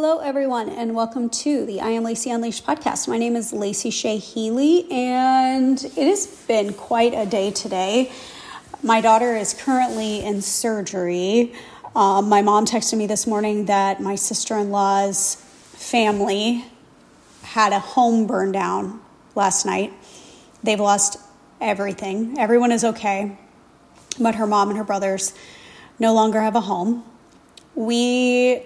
Hello, everyone, and welcome to the I Am Lacey Unleashed podcast. My name is Lacey Shea Healy, and it has been quite a day today. My daughter is currently in surgery. Um, my mom texted me this morning that my sister in law's family had a home burn down last night. They've lost everything. Everyone is okay, but her mom and her brothers no longer have a home. We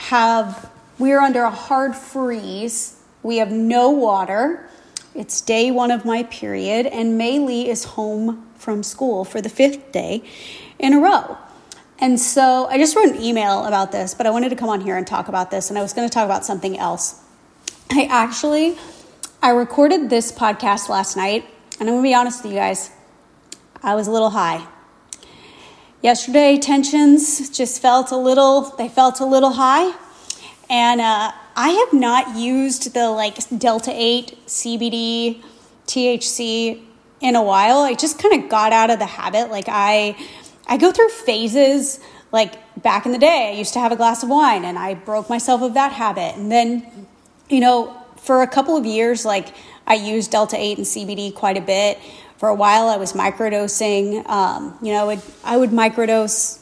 have we are under a hard freeze. We have no water. It's day one of my period, and Maylee is home from school for the fifth day in a row. And so I just wrote an email about this, but I wanted to come on here and talk about this, and I was going to talk about something else. I actually I recorded this podcast last night, and I'm going to be honest with you guys. I was a little high. Yesterday, tensions just felt a little, they felt a little high. And uh, I have not used the like Delta 8 CBD THC in a while. I just kind of got out of the habit. Like I, I go through phases. Like back in the day, I used to have a glass of wine and I broke myself of that habit. And then, you know, for a couple of years, like I used Delta 8 and CBD quite a bit for a while, I was microdosing. Um, you know, I would, I would microdose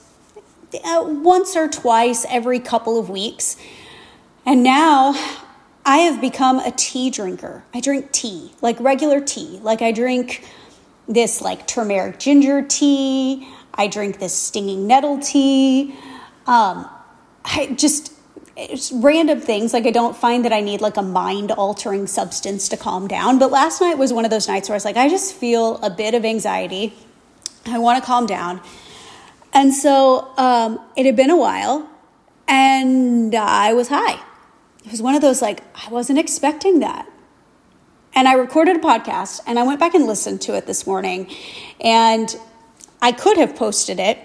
uh, once or twice every couple of weeks. And now I have become a tea drinker. I drink tea, like regular tea. Like I drink this like turmeric ginger tea. I drink this stinging nettle tea. Um, I just it's random things. Like i don't find that i need like a mind altering substance to calm down. But last night was one of those nights where i was like i just feel a bit of anxiety. I want to calm down. And so um, it had been a while and i was high. It was one of those like i wasn't expecting that. And i recorded a podcast and i went back and listened to it this morning and i could have posted it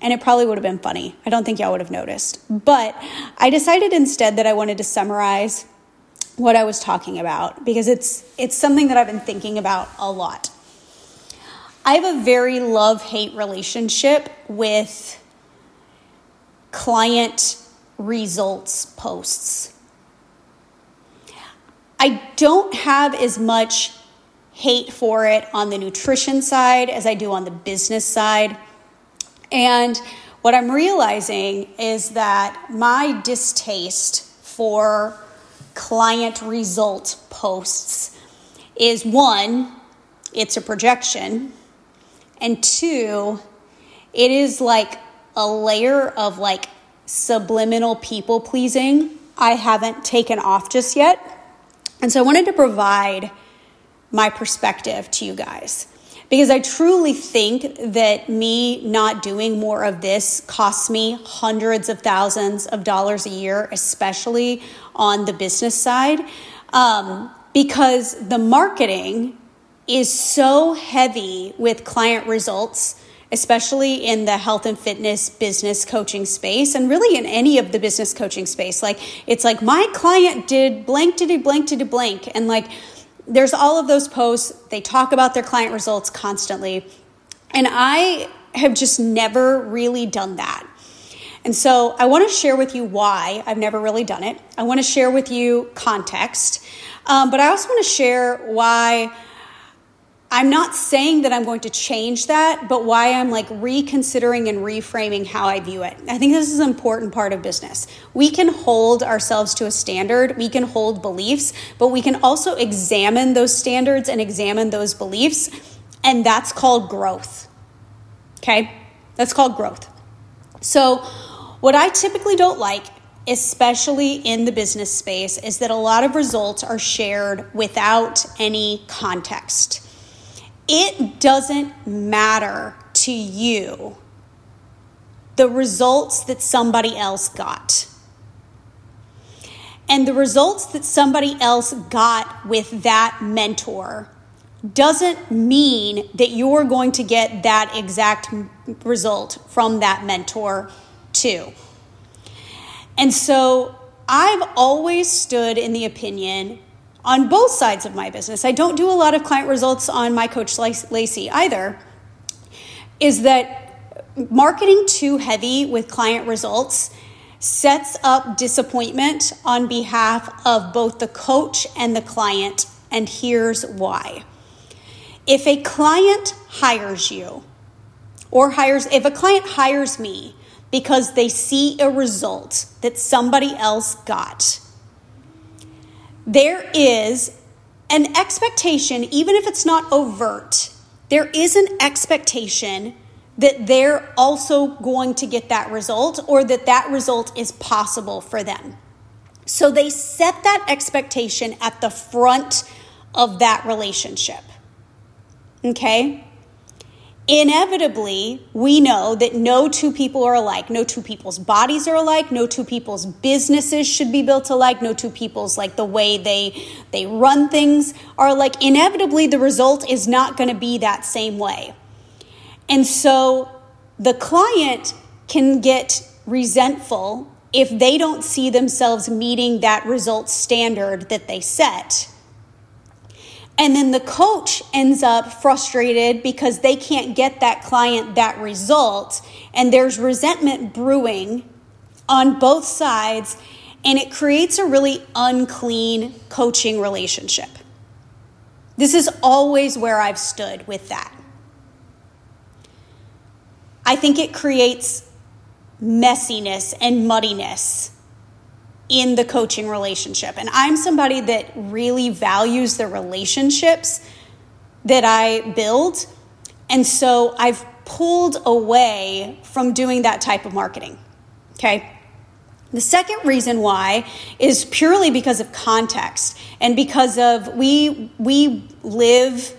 and it probably would have been funny. I don't think y'all would have noticed. But I decided instead that I wanted to summarize what I was talking about because it's it's something that I've been thinking about a lot. I have a very love-hate relationship with client results posts. I don't have as much hate for it on the nutrition side as I do on the business side. And what I'm realizing is that my distaste for client result posts is one, it's a projection, and two, it is like a layer of like subliminal people pleasing I haven't taken off just yet. And so I wanted to provide my perspective to you guys because I truly think that me not doing more of this costs me hundreds of thousands of dollars a year, especially on the business side, um, because the marketing is so heavy with client results especially in the health and fitness business coaching space and really in any of the business coaching space. Like it's like my client did blank did blank did blank. And like there's all of those posts. They talk about their client results constantly. And I have just never really done that. And so I want to share with you why I've never really done it. I want to share with you context, um, but I also want to share why I'm not saying that I'm going to change that, but why I'm like reconsidering and reframing how I view it. I think this is an important part of business. We can hold ourselves to a standard, we can hold beliefs, but we can also examine those standards and examine those beliefs, and that's called growth. Okay? That's called growth. So, what I typically don't like especially in the business space, is that a lot of results are shared without any context it doesn't matter to you the results that somebody else got. And the results that somebody else got with that mentor doesn't mean that you're going to get that exact result from that mentor too. And so I've always stood in the opinion on both sides of my business. I don't do a lot of client results on my coach Lacey either. Is that marketing too heavy with client results sets up disappointment on behalf of both the coach and the client, and here's why. If a client hires you, or hires, if a client hires me because they see a result that somebody else got, there is an expectation, even if it's not overt, there is an expectation that they're also going to get that result or that that result is possible for them. So they set that expectation at the front of that relationship. Okay? Inevitably, we know that no two people are alike. No two people's bodies are alike. No two people's businesses should be built alike. No two people's like the way they they run things are like inevitably the result is not going to be that same way. And so the client can get resentful if they don't see themselves meeting that result standard that they set. And then the coach ends up frustrated because they can't get that client that result. And there's resentment brewing on both sides. And it creates a really unclean coaching relationship. This is always where I've stood with that. I think it creates messiness and muddiness in the coaching relationship. And I'm somebody that really values the relationships that I build. And so I've pulled away from doing that type of marketing. Okay. The second reason why is purely because of context and because of we we live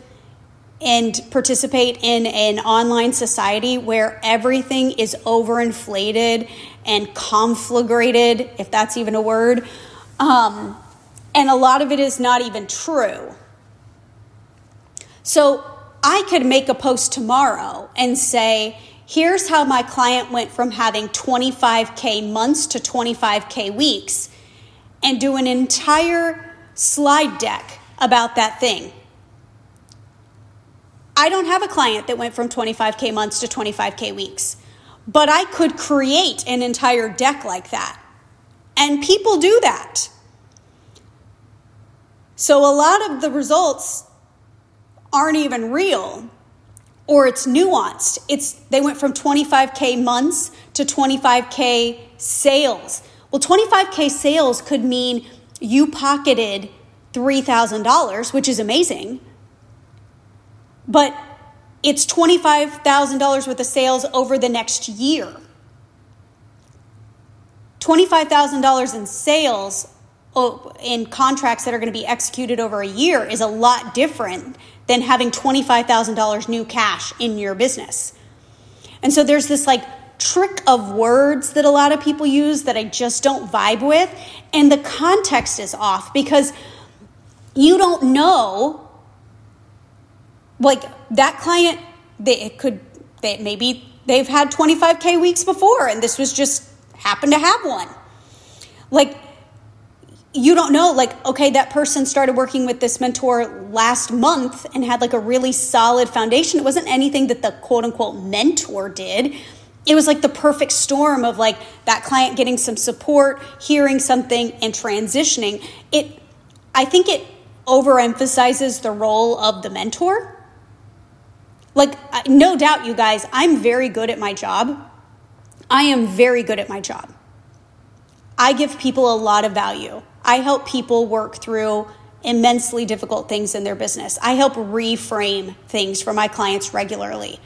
and participate in an online society where everything is overinflated and conflagrated, if that's even a word. Um, and a lot of it is not even true. So I could make a post tomorrow and say, here's how my client went from having 25K months to 25K weeks, and do an entire slide deck about that thing I don't have a client that went from 25K months to 25K weeks, but I could create an entire deck like that. And people do that. So a lot of the results aren't even real or it's nuanced. It's they went from 25k months to 25k sales. Well, 25k sales could mean you pocketed $3,000, which is amazing but it's $25,000 worth of sales over the next year. $25,000 in sales oh, in contracts that are going to be executed over a year is a lot different than having $25,000 new cash in your business. And so there's this like trick of words that a lot of people use that I just don't vibe with. And the context is off because you don't know like that client they could they maybe they've had 25k weeks before and this was just happened to have one. Like you don't know like okay that person started working with this mentor last month and had like a really solid foundation. It wasn't anything that the quote unquote mentor did. It was like the perfect storm of like that client getting some support hearing something and transitioning. It i think it overemphasizes the role of the mentor like, no doubt, you guys, I'm very good at my job. I am very good at my job. I give people a lot of value. I help people work through immensely difficult things in their business. I help reframe things for my clients regularly.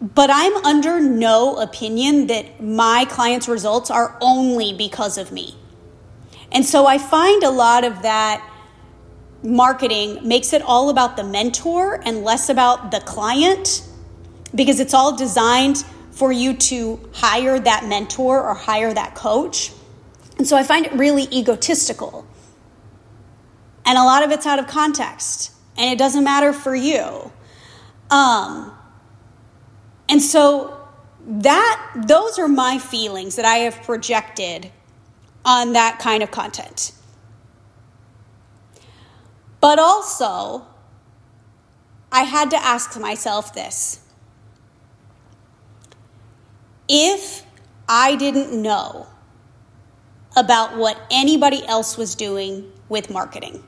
But I'm under no opinion that my clients' results are only because of me. And so I find a lot of that marketing makes it all about the mentor and less about the client because it's all designed for you to hire that mentor or hire that coach. And so I find it really egotistical. And a lot of it's out of context and it doesn't matter for you. Um, and so that those are my feelings that I have projected on that kind of content. But also, I had to ask myself this. If I didn't know about what anybody else was doing with marketing,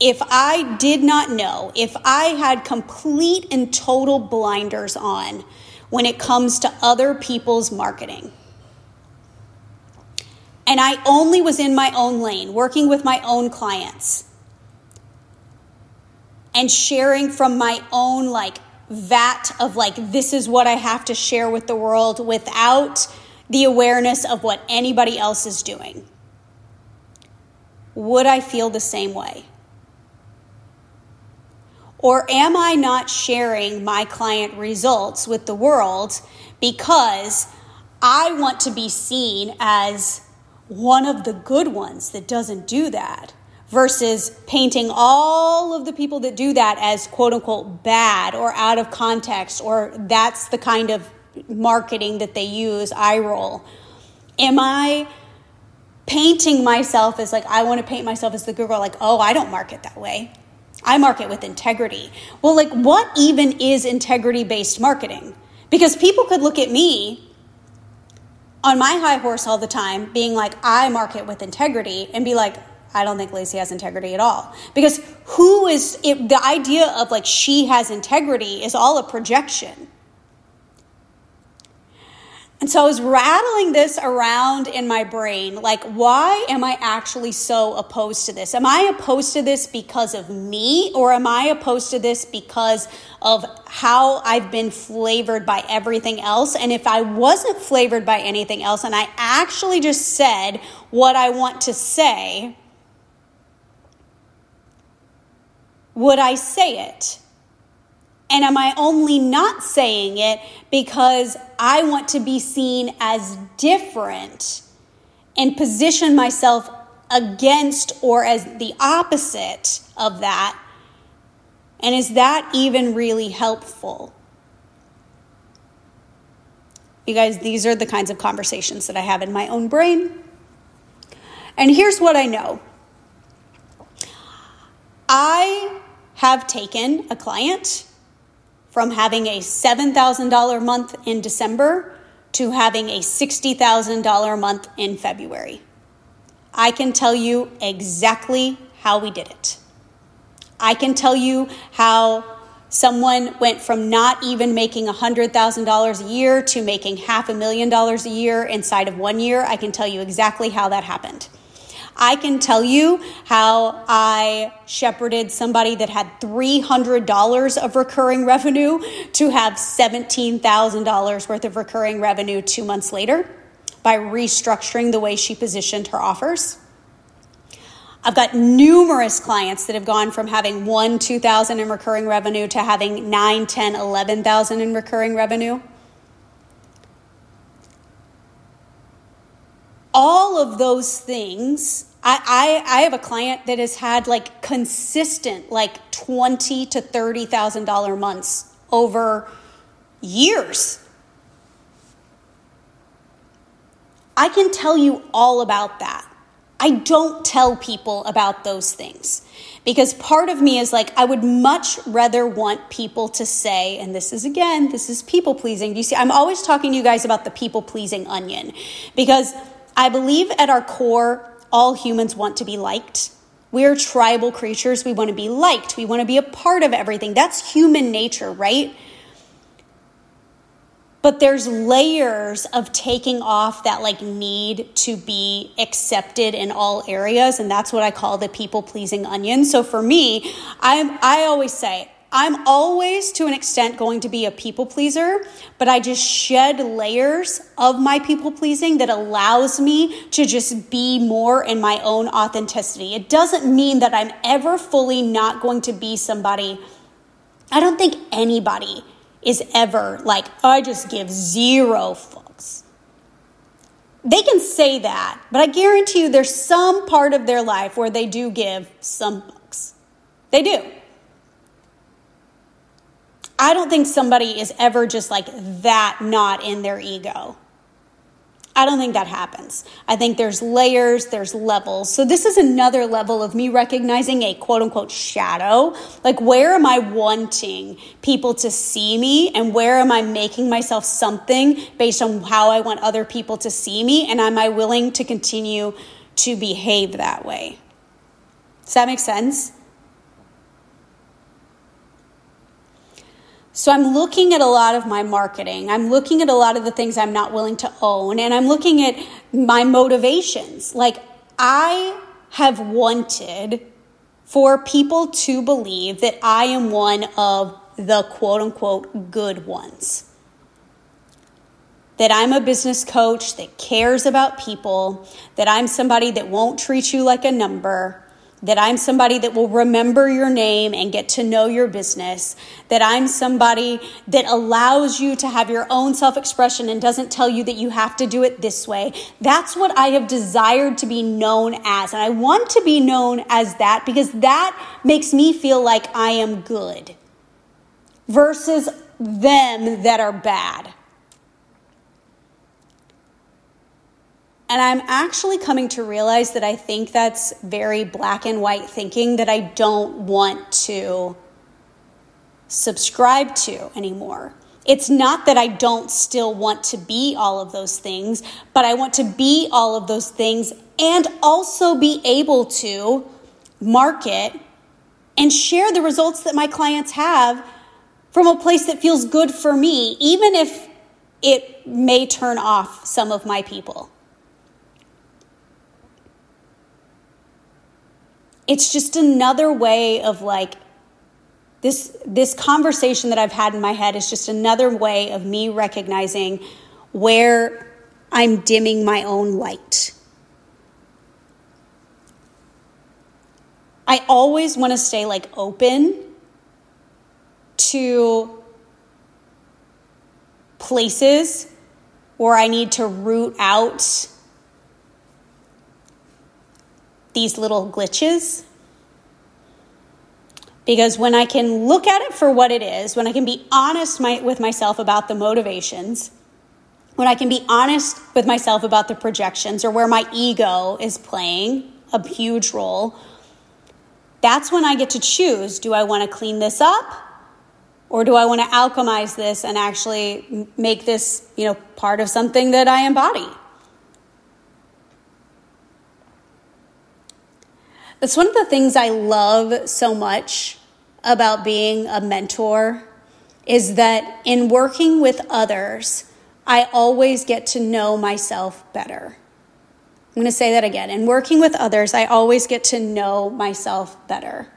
if I did not know, if I had complete and total blinders on when it comes to other people's marketing, and I only was in my own lane, working with my own clients, and sharing from my own like vat of like, this is what I have to share with the world without the awareness of what anybody else is doing. Would I feel the same way? Or am I not sharing my client results with the world because I want to be seen as one of the good ones that doesn't do that? versus painting all of the people that do that as quote unquote bad or out of context or that's the kind of marketing that they use, eye roll. Am I painting myself as like, I want to paint myself as the good girl, like, oh, I don't market that way. I market with integrity. Well, like, what even is integrity based marketing? Because people could look at me on my high horse all the time, being like, I market with integrity, and be like, I don't think Lacey has integrity at all. Because who is it, the idea of like she has integrity is all a projection. And so I was rattling this around in my brain like, why am I actually so opposed to this? Am I opposed to this because of me, or am I opposed to this because of how I've been flavored by everything else? And if I wasn't flavored by anything else and I actually just said what I want to say, would I say it? And am I only not saying it because I want to be seen as different and position myself against or as the opposite of that? And is that even really helpful? You guys, these are the kinds of conversations that I have in my own brain. And here's what I know I have taken a client from having a $7,000 month in December to having a $60,000 month in February. I can tell you exactly how we did it. I can tell you how someone went from not even making $100,000 a year to making half a million dollars a year inside of one year. I can tell you exactly how that happened. I can tell you how I shepherded somebody that had $300 of recurring revenue to have $17,000 worth of recurring revenue two months later by restructuring the way she positioned her offers. I've got numerous clients that have gone from having one, 2,000 in recurring revenue to having nine, 10, 11,000 in recurring revenue. All of those things I, I, I have a client that has had like consistent like twenty to thirty thousand dollar months over years. I can tell you all about that. I don't tell people about those things because part of me is like, I would much rather want people to say, and this is again, this is people pleasing. You see? I'm always talking to you guys about the people pleasing onion because I believe at our core, all humans want to be liked. We're tribal creatures. We want to be liked. We want to be a part of everything. That's human nature, right? But there's layers of taking off that like need to be accepted in all areas and that's what I call the people pleasing onion. So for me, I I always say I'm always, to an extent, going to be a people pleaser, but I just shed layers of my people pleasing that allows me to just be more in my own authenticity. It doesn't mean that I'm ever fully not going to be somebody. I don't think anybody is ever like, I just give zero fucks. They can say that, but I guarantee you there's some part of their life where they do give some fucks. They do. I don't think somebody is ever just like that not in their ego. I don't think that happens. I think there's layers, there's levels. So, this is another level of me recognizing a quote unquote shadow. Like, where am I wanting people to see me, and where am I making myself something based on how I want other people to see me? And am I willing to continue to behave that way? Does that make sense? So I'm looking at a lot of my marketing. I'm looking at a lot of the things I'm not willing to own. And I'm looking at my motivations. Like, I have wanted for people to believe that I am one of the quote unquote good ones. That I'm a business coach that cares about people, that I'm somebody that won't treat you like a number, that I'm somebody that will remember your name and get to know your business, that I'm somebody that allows you to have your own self expression and doesn't tell you that you have to do it this way. That's what I have desired to be known as. And I want to be known as that because that makes me feel like I am good versus them that are bad. And I'm actually coming to realize that I think that's very black and white thinking that I don't want to subscribe to anymore. It's not that I don't still want to be all of those things, but I want to be all of those things and also be able to market and share the results that my clients have from a place that feels good for me, even if it may turn off some of my people. It's just another way of like this this conversation that I've had in my head is just another way of me recognizing where I'm dimming my own light. I always want to stay like open to places where I need to root out these little glitches. Because when I can look at it for what it is, when I can be honest my, with myself about the motivations, when I can be honest with myself about the projections or where my ego is playing a huge role, that's when I get to choose do I want to clean this up or do I want to alchemize this and actually make this, you know, part of something that I embody? That's one of the things I love so much about being a mentor is that in working with others, I always get to know myself better. I'm going to say that again. In working with others, I always get to know myself better.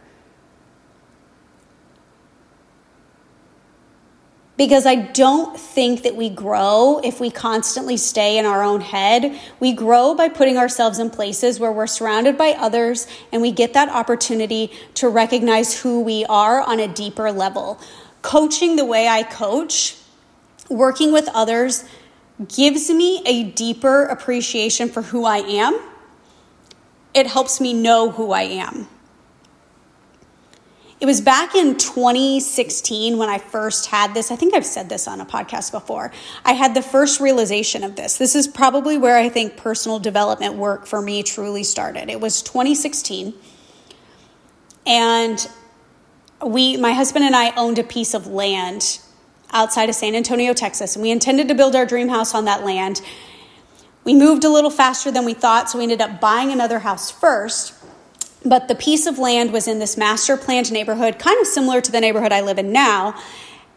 Because I don't think that we grow if we constantly stay in our own head. We grow by putting ourselves in places where we're surrounded by others and we get that opportunity to recognize who we are on a deeper level. Coaching the way I coach, working with others, gives me a deeper appreciation for who I am. It helps me know who I am. It was back in 2016 when I first had this. I think I've said this on a podcast before. I had the first realization of this. This is probably where I think personal development work for me truly started. It was 2016. And we my husband and I owned a piece of land outside of San Antonio, Texas, and we intended to build our dream house on that land. We moved a little faster than we thought, so we ended up buying another house first but the piece of land was in this master planned neighborhood, kind of similar to the neighborhood I live in now.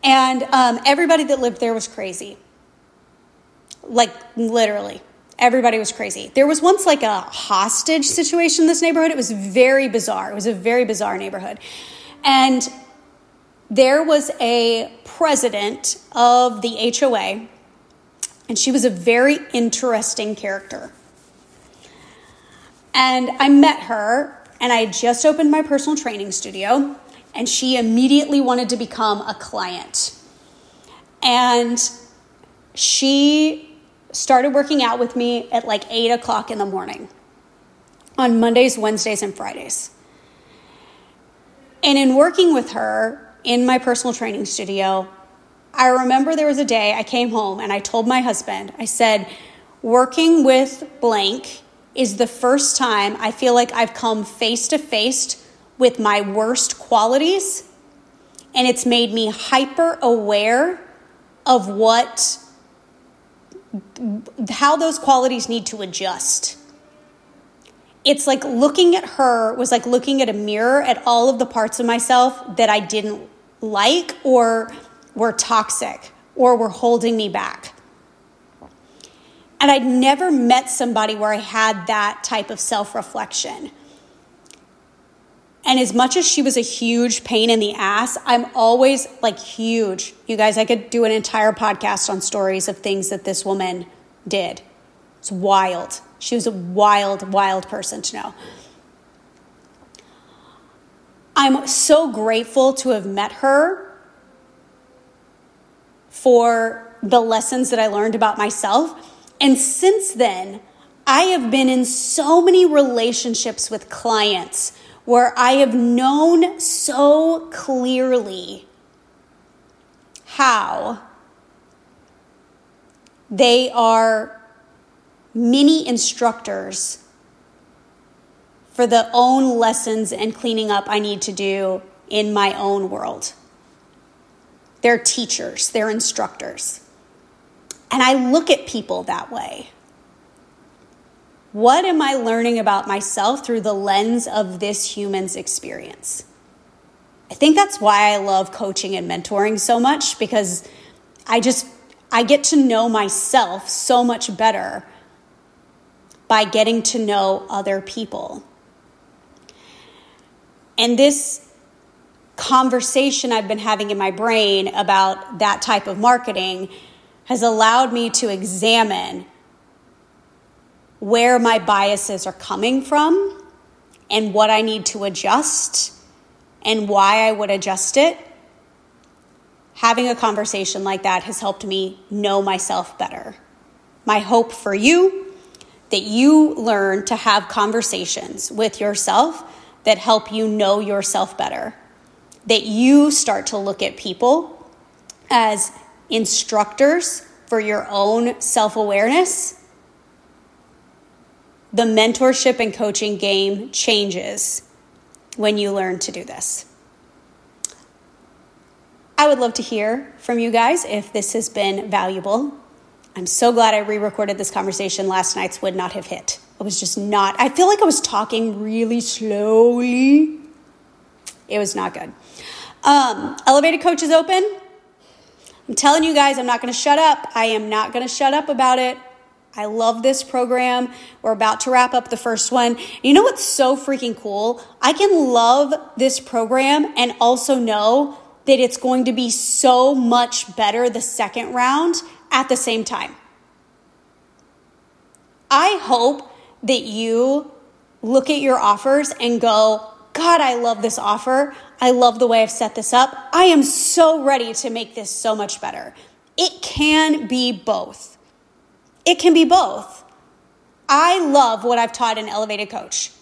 And um, everybody that lived there was crazy. Like, literally. Everybody was crazy. There was once like a hostage situation in this neighborhood. It was very bizarre. It was a very bizarre neighborhood. And there was a president of the HOA, and she was a very interesting character. And I met her and I had just opened my personal training studio, and she immediately wanted to become a client. And she started working out with me at like 8 o'clock in the morning on Mondays, Wednesdays, and Fridays. And in working with her in my personal training studio, I remember there was a day I came home and I told my husband, I said, Working with blank is the first time I feel like I've come face to face with my worst qualities, and it's made me hyper aware of what how those qualities need to adjust. It's like looking at her was like looking at a mirror at all of the parts of myself that I didn't like or were toxic or were holding me back. And I'd never met somebody where I had that type of self reflection. And as much as she was a huge pain in the ass, I'm always like huge. You guys, I could do an entire podcast on stories of things that this woman did. It's wild. She was a wild, wild person to know. I'm so grateful to have met her for the lessons that I learned about myself. And since then, I have been in so many relationships with clients where I have known so clearly how they are mini instructors for the own lessons and cleaning up I need to do in my own world. They're teachers, they're instructors. And I look at people that way. What am I learning about myself through the lens of this human's experience? I think that's why I love coaching and mentoring so much because I just I get to know myself so much better by getting to know other people. And this conversation I've been having in my brain about that type of marketing has allowed me to examine where my biases are coming from and what I need to adjust and why I would adjust it. Having a conversation like that has helped me know myself better. My hope for you that you learn to have conversations with yourself that help you know yourself better. That you start to look at people as instructors for your own self awareness the mentorship and coaching game changes when you learn to do this. I would love to hear from you guys if this has been valuable. I'm so glad I re recorded this conversation. Last night's would not have hit. It was just not, I feel like I was talking really slowly. It was not good. Um, Elevated Coach is open. I'm telling you guys, I'm not going to shut up. I am not going to shut up about it. I love this program. We're about to wrap up the first one. You know what's so freaking cool? I can love this program and also know that it's going to be so much better the second round at the same time. I hope that you look at your offers and go, God, I love this offer. I love the way I've set this up. I am so ready to make this so much better. It can be both. It can be both. I love what I've taught in Elevated Coach,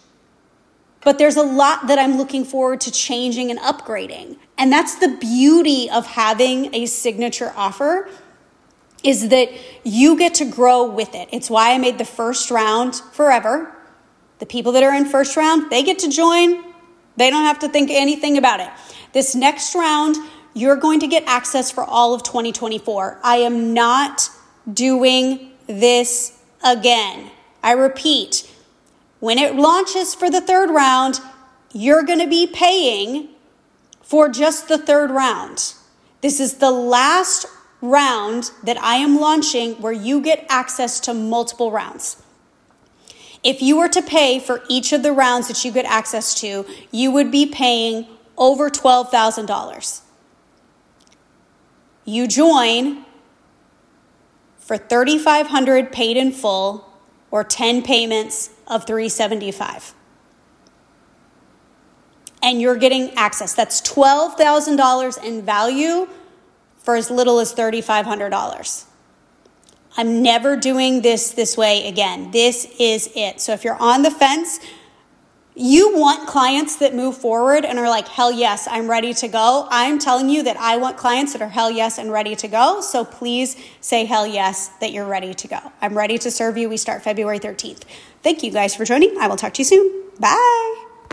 but there's a lot that I'm looking forward to changing and upgrading. And that's the beauty of having a signature offer is that you get to grow with it. It's why I made the first round forever. The people that are in first round, they get to join. They don't have to think anything about it. This next round, you're going to get access for all of 2024. I am not doing this again. I repeat, when it launches for the third round, you're going to be paying for just the third round. This is the last round that I am launching where you get access to multiple rounds. If you were to pay for each of the rounds that you get access to, you would be paying over $12,000. You join for 3500 paid in full or 10 payments of 375 and you're getting access. That's $12,000 in value for as little as $3500 I'm never doing this this way again. This is it. So if you're on the fence, you want clients that move forward and are like, hell yes, I'm ready to go. I'm telling you that I want clients that are hell yes and ready to go. So please say hell yes that you're ready to go. I'm ready to serve you. We start February 13th. Thank you guys for joining. I will talk to you soon. Bye.